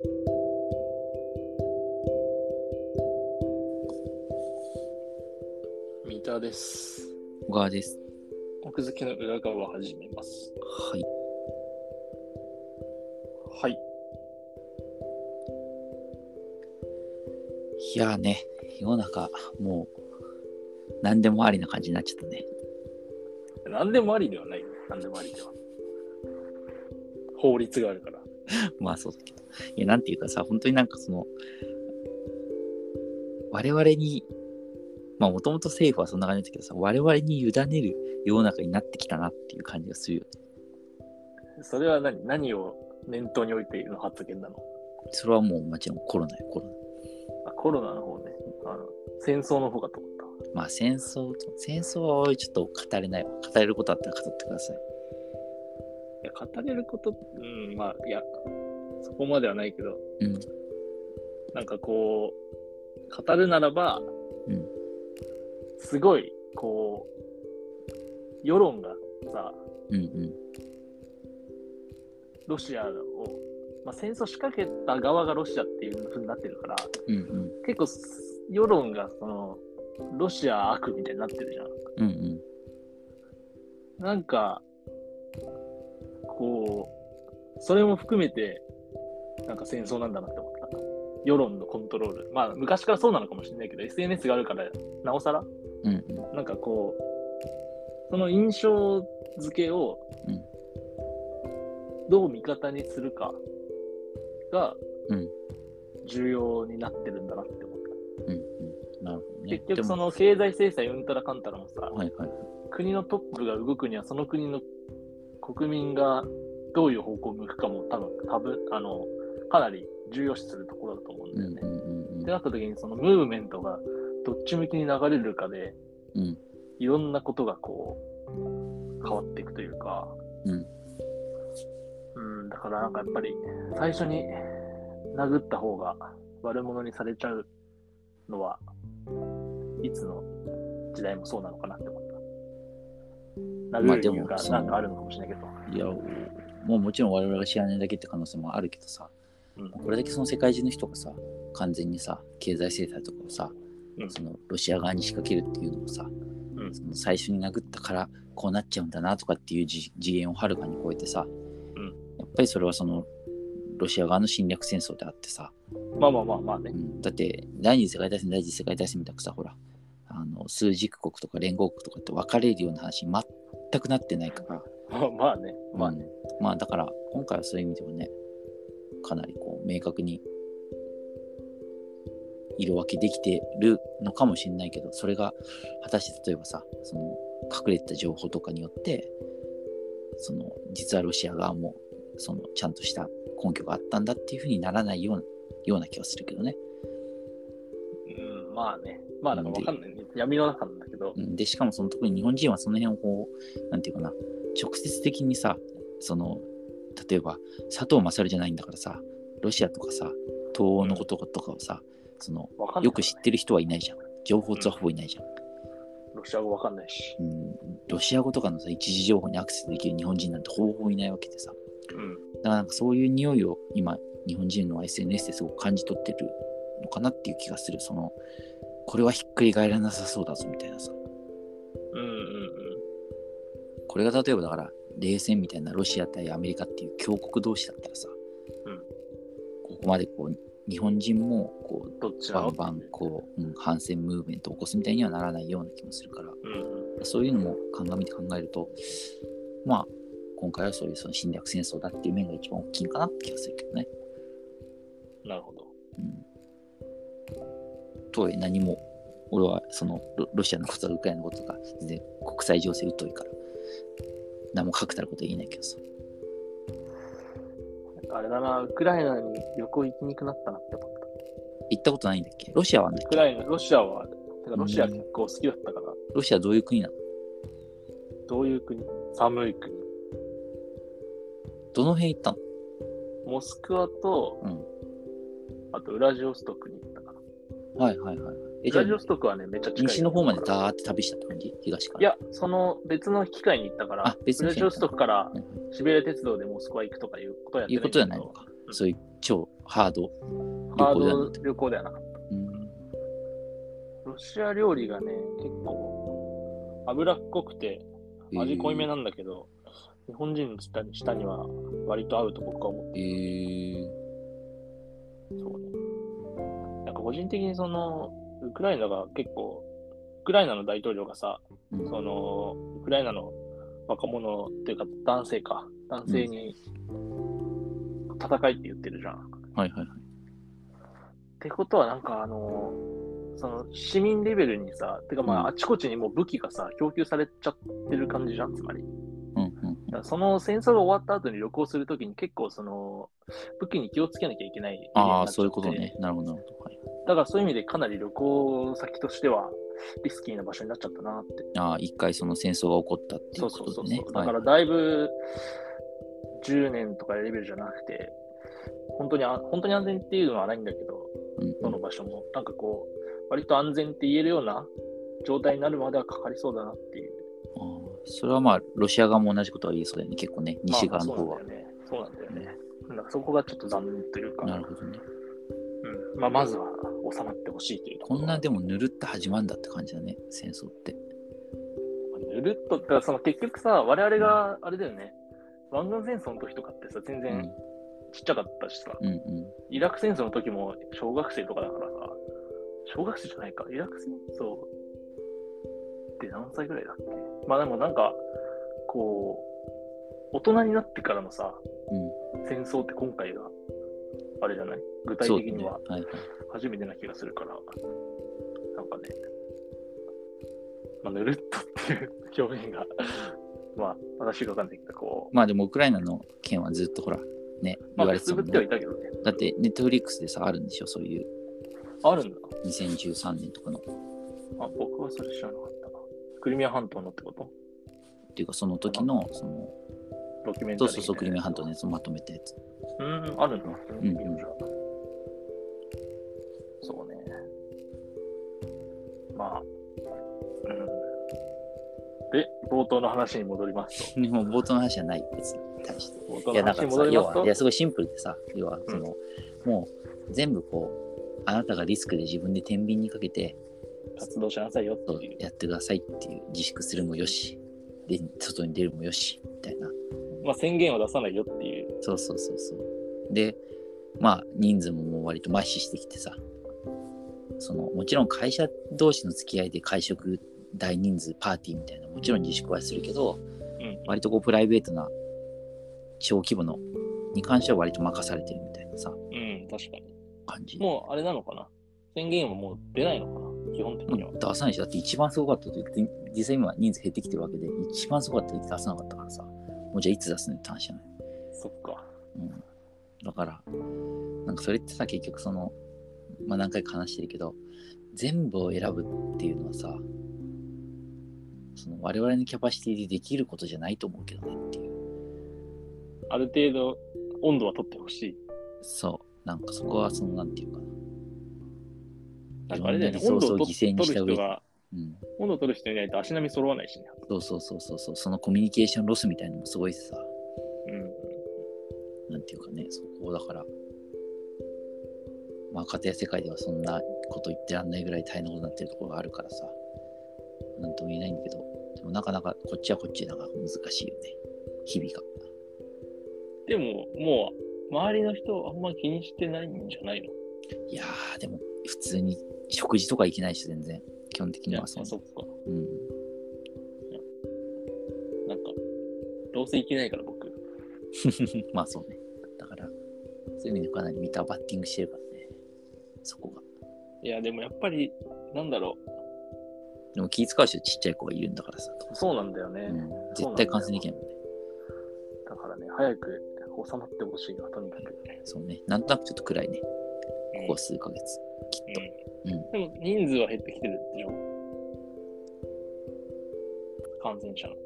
三田です。小川です。奥付けの裏側を始めます。はい。はい。いやーね、世の中、もう、何でもありな感じになっちゃったね。何でもありではない。何でもありでは。法律があるから。まあそうだけど。いや、なんていうかさ、本当になんかその、我々に、まあもともと政府はそんな感じだけどさ、我々に委ねる世の中になってきたなっていう感じがするよね。それは何？何を念頭に置いての？発言なの？それはもうもちろんコロナよ、コロナ。あコロナの方ね。あの戦争の方かと思っまあ戦争と、戦争はちょっと語れないわ。語れることあったら語ってください。た。いや、語れること、うん、まあ、いや、そこまではないけど、うん。なんかこう、語るならば、うんすごい、こう、世論がさ、うんうん。ロシアを、まあ、戦争仕掛けた側がロシアっていう風になってるから、うんうん。結構世論がその、ロシア悪みたいになってるじゃん。うんうん。なんか、こう、それも含めて、なんか戦争なんだなって思った。世論のコントロール。まあ、昔からそうなのかもしれないけど、SNS があるから、なおさら、うんうん。なんかこう、その印象付けをうん、どう味方にするかがうん、重要になってるんだなって思った。うんうん。なるほどね。結局、その経済制裁うんたらかんたらもさ、はいはい。国のトップが動くには、その国の国民がどういう方向を向くかも多分、多分、あの、かなり重要視するところだと思うんだよね。ってなった時に、そのムーブメントがどっち向きに流れるかで、うん。うん。いろんなことがこう、変わっていくというか、うん。うん、だからなんかやっぱり、最初に殴った方が悪者にされちゃうのは、いつの時代もそうなのかなって思った。まあ殴る理由がなんかあるのかもしれないけど。いや、もうもちろん我々が知らないだけって可能性もあるけどさ、うんこれだけその世界中の人がさ、完全にさ、経済制裁とかをさ、うんそのロシア側に仕掛けるっていうのもさ、うんその最初に殴ったからこうなっちゃうんだなとかっていう次次元をはるかに超えてさ、うんやっぱりそれはそのロシア側の侵略戦争であってさ、まあまあまあまあねう。ん、だって第二次世界大戦第一次世界大戦みたくさほらあの数軸国とか連合国とかって分かれるような話全くなってないから、まあね。まあね。うんまあだから今回はそういう意味でもねかなりこう明確に色分けできてるのかもしれないけどそれが果たして例えばさその隠れてた情報とかによってその実はロシア側もそのちゃんとした根拠があったんだっていうふうにならないようなような気はするけどね。うん、まあね。まあなんかわかんないね。闇の中なんだけど。うんでしかもその特に日本人はその辺をこうなんていうかな直接的にさその例えば佐藤勝じゃないんだからさロシアとかさ東欧のこととかをさその。よく知ってる人はいないじゃん情報通はほぼいないじゃん、ロシア語わかんないし。うん、ロシア語とかのさ一時情報にアクセスできる日本人なんてほぼほぼいないわけでさうん。だからなんかそういう匂いを今日本人の SNS ですごく感じ取ってるのかなっていう気がするそのこれはひっくり返らなさそうだぞみたいなさうんうんうん。これが例えばだから冷戦みたいなロシア対アメリカっていう強国同士だったらさ、うんここまでこう日本人もこうどっちバンバンこう、うん、反戦ムーブメントを起こすみたいにはならないような気もするからうんうん。そういうのも鑑みて考えるとまあ今回はそういうその侵略戦争だっていう面が一番大きいのかなって気がするけどね。なるほど。うん、とはいえ何も俺はそのロロシアのこととかウクライナのこととか全然国際情勢疎いから何も確たることは言えないけどさ。あれだな、ウクライナに旅行行きにくくなったなって思った。行ったことないんだっけ？ロシアはあんだっけウクライナ、ロシアは、てかロシア結構好きだったから、ロシアどういう国なの？どういう国？寒い国。どの辺行ったの？モスクワと、うんあとウラジオストクに行ったかな。はいはいはい。え、じゃあウラジオストクはね、めっちゃ近い。西の方までダーって旅したって感じ？東から。いや、その別の機会に行ったから、あ別の機会に行ったストクからはいはいシベリア鉄道でモスクワ行くとかいうことをやっていうことじゃないのか。か。うんそういう超ハードハード旅行ではなかっうん。た。ロシア料理がね、結構脂っこくて味濃いめなんだけど、日本人の舌に舌には割と合うと僕は思ってえー、そうね。なんか個人的にその、ウクライナが結構、ウクライナの大統領がさ、うんその、ウクライナの若者っていうか男性か、男性に戦いって言ってるじゃん。っはいはいはい。てことはなんかあの、その市民レベルにさ、てかまうんああちこちにもう武器がさ、供給されちゃってる感じじゃん、つまり。うんうん。だからその戦争が終わった後に旅行するときに結構その、武器に気をつけなきゃいけないああ、そういうことね。なるほど、なるほど。はい、だからそういう意味でかなり旅行先としてはリスキーな場所になっちゃったなって。ああ、一回その戦争が起こったっていそううことでねそうそうそう。。だからだいぶ10年とかレベルじゃなくて、本当にあ本当に安全っていうのはないんだけど、うんどの場所も、なんかこう、割と安全って言えるような状態になるまではかかりそうだなっていう。あーそれはまあ、ロシア側も同じことは言えそうだよね、結構ね、西側の方はまあ。そうなんだよね。そうなんだよね。そこがちょっと残念というか、なるほどね。うんまあ、まずは収まってほしいというとこんなでもぬるって始まるんだって感じだね、戦争って。ぬるっと、だからその結局さ、我々があれだよね、湾岸戦争の時とかってさ、全うん。然ちっちゃかったしさ、うんうん。イラク戦争の時も小学生とかだからさ、小学生じゃないか、イラク戦争って何歳ぐらいだっけ？まあでもなんか、こう、大人になってからのさ、うん、戦争って今回が、あれじゃない？具体。的にははいはい。初めてな気がするから、なんかね、まあ、ぬるっとっていう表現が、まあ、私がわかんないけど、こう、まあでも、ウクライナの件はずっとほら、ね、まあ、言われくすぶっては。いたけどね。だって、ネットフリックスでさ、あるんでしょ、そういうあるんだ。2013年とかの。っあ、僕はそれ知らなかったな。クリミア半島のってこと？ていうか、その時の、その、ドキュメンタリーそうそうそう、クリミア半島のね。やつをまとめたやつ。うん、あるんだ。んうじゃあそうね。まあ、うん。で、冒頭の話に戻りますと。で も冒頭の話はない、別に対して。冒頭いや、の話にだからさ、要は、いや、すごいシンプルでさ、要は、その、もう、全部こう、あなたがリスクで自分で天秤にかけて、活動しなさいよって。やってくださいっていう、自粛するもよし、で、外に出るもよし、みたいな。まあ、宣言は出さないよっていう。そうそうそうそう。で、まあ、人数ももう割と麻痺してきてさ、その、もちろん会社同士の付き合いで会食、大人数パーティーみたいな、もちろん自粛はするけど、うん。割とこう、プライベートな小規模のに関しては割と任されてるみたいなさ、うん、確かに。感じ。もうあれなのかな？宣言はもう出ないのかな？基本的には。出さないし、だって一番すごかったと言って、実際今人数減ってきてるわけで、一番すごかったと言って出さなかったからさ、もうじゃあいつ出すのって話じゃない。そっか。うん。だから、なんかそれってさ、結局その、まあ何回か話してるけど、全部を選ぶっていうのはさ、その我々のキャパシティでできることじゃないと思うけどねっていう。ある程度温度は取ってほしい。そう。なんかそこはその、なんていうかな。なんかあれだよね、温度を取犠牲にした上で。うん。温度を取る人いないと足並み揃わないしね。そうそうそうそうそう。そのコミュニケーションロスみたいなのもすごいしさ。うん。なんていうかね、そこだから、まあ、家庭世界ではそんなこと言ってらんないぐらい大変なことになってるところがあるからさ、なんとも言えないんだけど、でもなかなかこっちはこっちでなんか難しいよね、日々が。でも、もう、周りの人あんま気にしてないんじゃないの？いやー、でも普通に食事とか行けないし、全然。基本的にはそそうっか。うん。なんか、どうせいけないから僕。まあそうね。だから、そういう意味でかなりミターバッティングしてるからね、そこが。いや、でもやっぱり、なんだろでも気使う人ちっちゃい子がいるんだからさ、う。そうなんだよね。うん、絶対感染できないもんね。だからね、早く収まってほしいな、とにかく。そうね。なんとなくちょっと暗いね。うんここ数ヶ月、きっと、うん、でも人数は減ってきてるでしょ。感染者の。